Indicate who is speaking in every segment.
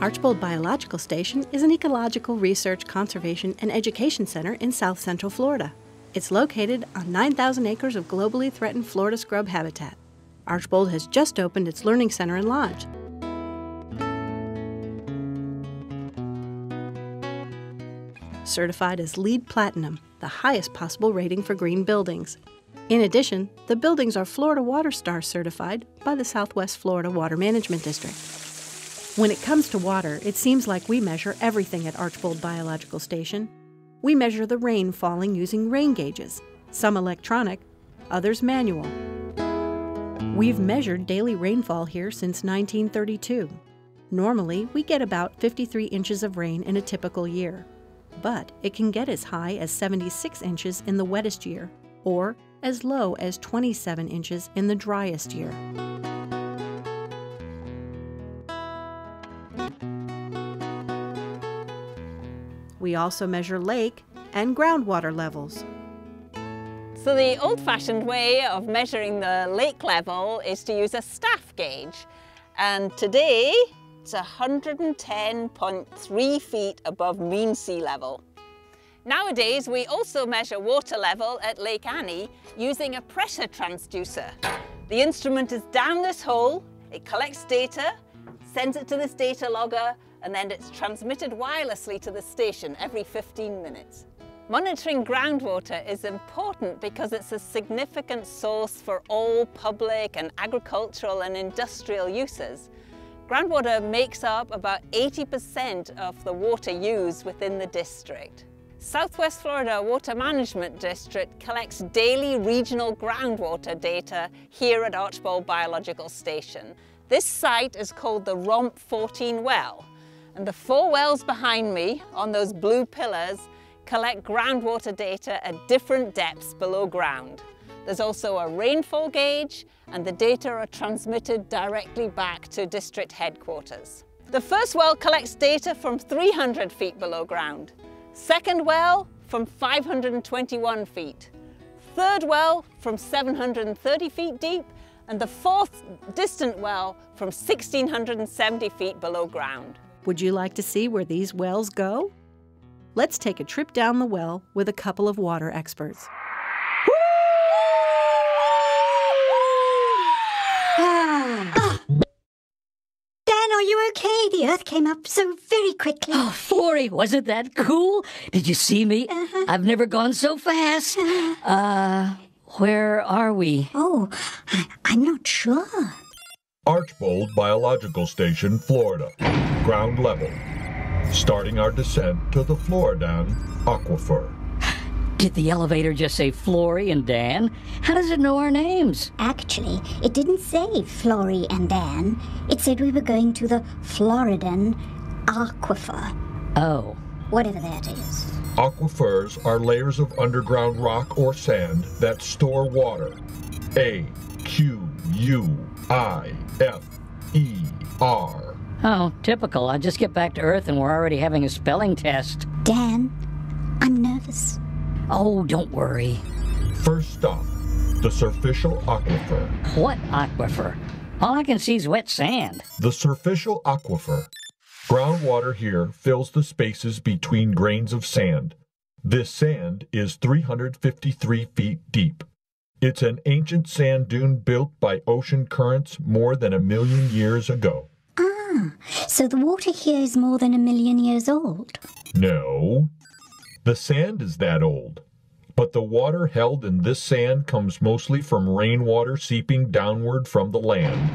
Speaker 1: Archbold Biological Station is an ecological research, conservation, and education center in south central Florida. It's located on 9,000 acres of globally threatened Florida scrub habitat. Archbold has just opened its learning center and lodge. Certified as LEED Platinum, the highest possible rating for green buildings. In addition, the buildings are Florida Water Star certified by the Southwest Florida Water Management District. When it comes to water, it seems like we measure everything at Archbold Biological Station. We measure the rain falling using rain gauges, some electronic, others manual. We've measured daily rainfall here since 1932. Normally, we get about 53 inches of rain in a typical year, but it can get as high as 76 inches in the wettest year, or as low as 27 inches in the driest year. Also measure lake and groundwater levels.
Speaker 2: So the old-fashioned way of measuring the lake level is to use a staff gauge. And today, it's 110.3 feet above mean sea level. Nowadays, we also measure water level at Lake Annie using a pressure transducer. The instrument is down this hole, it collects data, sends it to this data logger, and then it's transmitted wirelessly to the station every 15 minutes. Monitoring groundwater is important because it's a significant source for all public and agricultural and industrial uses. Groundwater makes up about 80% of the water used within the district. Southwest Florida Water Management District collects daily regional groundwater data here at Archbold Biological Station. This site is called the Romp 14 well, and the four wells behind me on those blue pillars collect groundwater data at different depths below ground. There's also a rainfall gauge and the data are transmitted directly back to district headquarters. The first well collects data from 300 feet below ground. Second well from 521 feet. Third well from 730 feet deep and the fourth distant well from 1670 feet below ground.
Speaker 1: Would you like to see where these wells go? Let's take a trip down the well with a couple of water experts.
Speaker 3: Ah. Dan, are you okay? The earth came up so very quickly.
Speaker 4: Oh, Florrie, wasn't that cool? Did you see me?
Speaker 3: Uh-huh.
Speaker 4: I've never gone so fast. Uh, where are we?
Speaker 3: Oh, I- I'm not sure.
Speaker 5: Archbold Biological Station, Florida. Ground level. Starting our descent to the Floridan Aquifer.
Speaker 4: Did the elevator just say Florrie and Dan? How does it know our names?
Speaker 3: Actually, it didn't say Florrie and Dan. It said we were going to the Floridan Aquifer,
Speaker 4: Oh,
Speaker 3: whatever that is.
Speaker 5: Aquifers are layers of underground rock or sand that store water. A Q U I F E R.
Speaker 4: oh, typical. I just get back to Earth and we're already having a spelling test.
Speaker 3: Dan, I'm nervous.
Speaker 4: Oh, don't worry.
Speaker 5: First stop, the Surficial Aquifer.
Speaker 4: What aquifer? All I can see is wet sand.
Speaker 5: The Surficial Aquifer. Groundwater here fills the spaces between grains of sand. This sand is 353 feet deep. It's an ancient sand dune built by ocean currents more than a million years ago.
Speaker 3: Ah, so the water here is more than a million years old.
Speaker 5: No. The sand is that old. But the water held in this sand comes mostly from rainwater seeping downward from the land.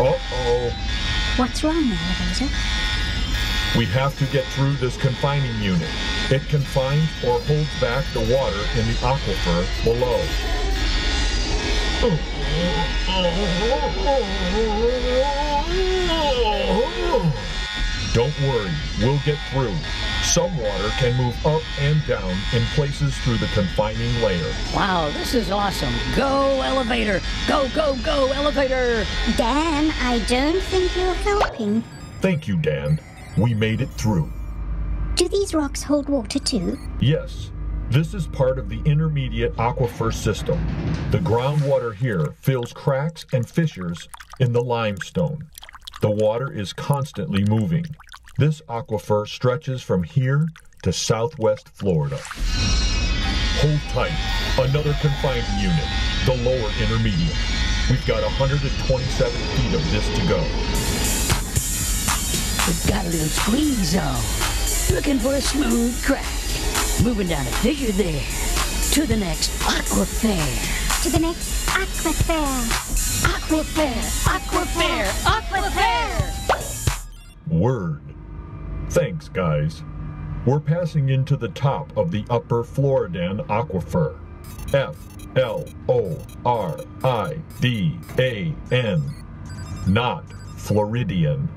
Speaker 5: Uh oh.
Speaker 3: What's wrong, elevator?
Speaker 5: We have to get through this confining unit. It confines or holds back the water in the aquifer below. Don't worry, we'll get through. Some water can move up and down in places through the confining layer.
Speaker 4: Wow, this is awesome. Go, elevator! Go, go, go, elevator!
Speaker 3: Dan, I don't think you're helping.
Speaker 5: Thank you, Dan. We made it through.
Speaker 3: Do these rocks hold water too?
Speaker 5: Yes, this is part of the intermediate aquifer system. The groundwater here fills cracks and fissures in the limestone. The water is constantly moving. This aquifer stretches from here to southwest Florida. Hold tight. Another confining unit, the lower intermediate. We've got 127 feet of this to go.
Speaker 4: We've got a little squeeze zone. Looking for a smooth crack. Moving down a fissure there. To the next aquifer.
Speaker 3: To the next aquifer.
Speaker 4: Aquifer! Aquifer! Aquifer!
Speaker 5: Word. Thanks, guys. We're passing into the top of the upper Floridan Aquifer. F L O R I D A N. Not Floridian.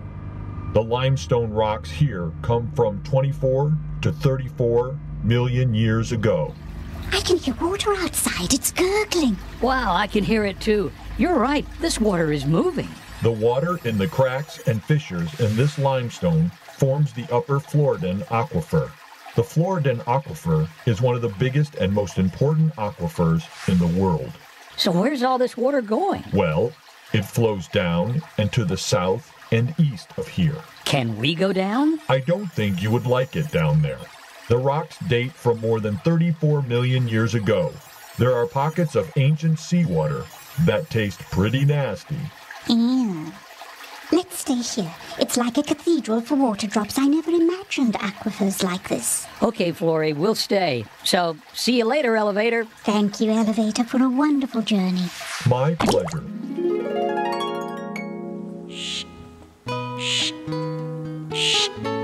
Speaker 5: The limestone rocks here come from 24 to 34 million years ago.
Speaker 3: I can hear water outside. It's gurgling.
Speaker 4: Wow, I can hear it too. You're right, this water is moving.
Speaker 5: The water in the cracks and fissures in this limestone forms the upper Floridan Aquifer. The Floridan Aquifer is one of the biggest and most important aquifers in the world.
Speaker 4: So where's all this water going?
Speaker 5: Well, it flows down and to the south and east of here.
Speaker 4: Can we go down?
Speaker 5: I don't think you would like it down there. The rocks date from more than 34 million years ago. There are pockets of ancient seawater that taste pretty nasty.
Speaker 3: Ew. Let's stay here. It's like a cathedral for water drops. I never imagined aquifers like this.
Speaker 4: Okay, Florrie, we'll stay. So, see you later, elevator.
Speaker 3: Thank you, elevator, for a wonderful journey.
Speaker 5: My pleasure. Shh. Shh.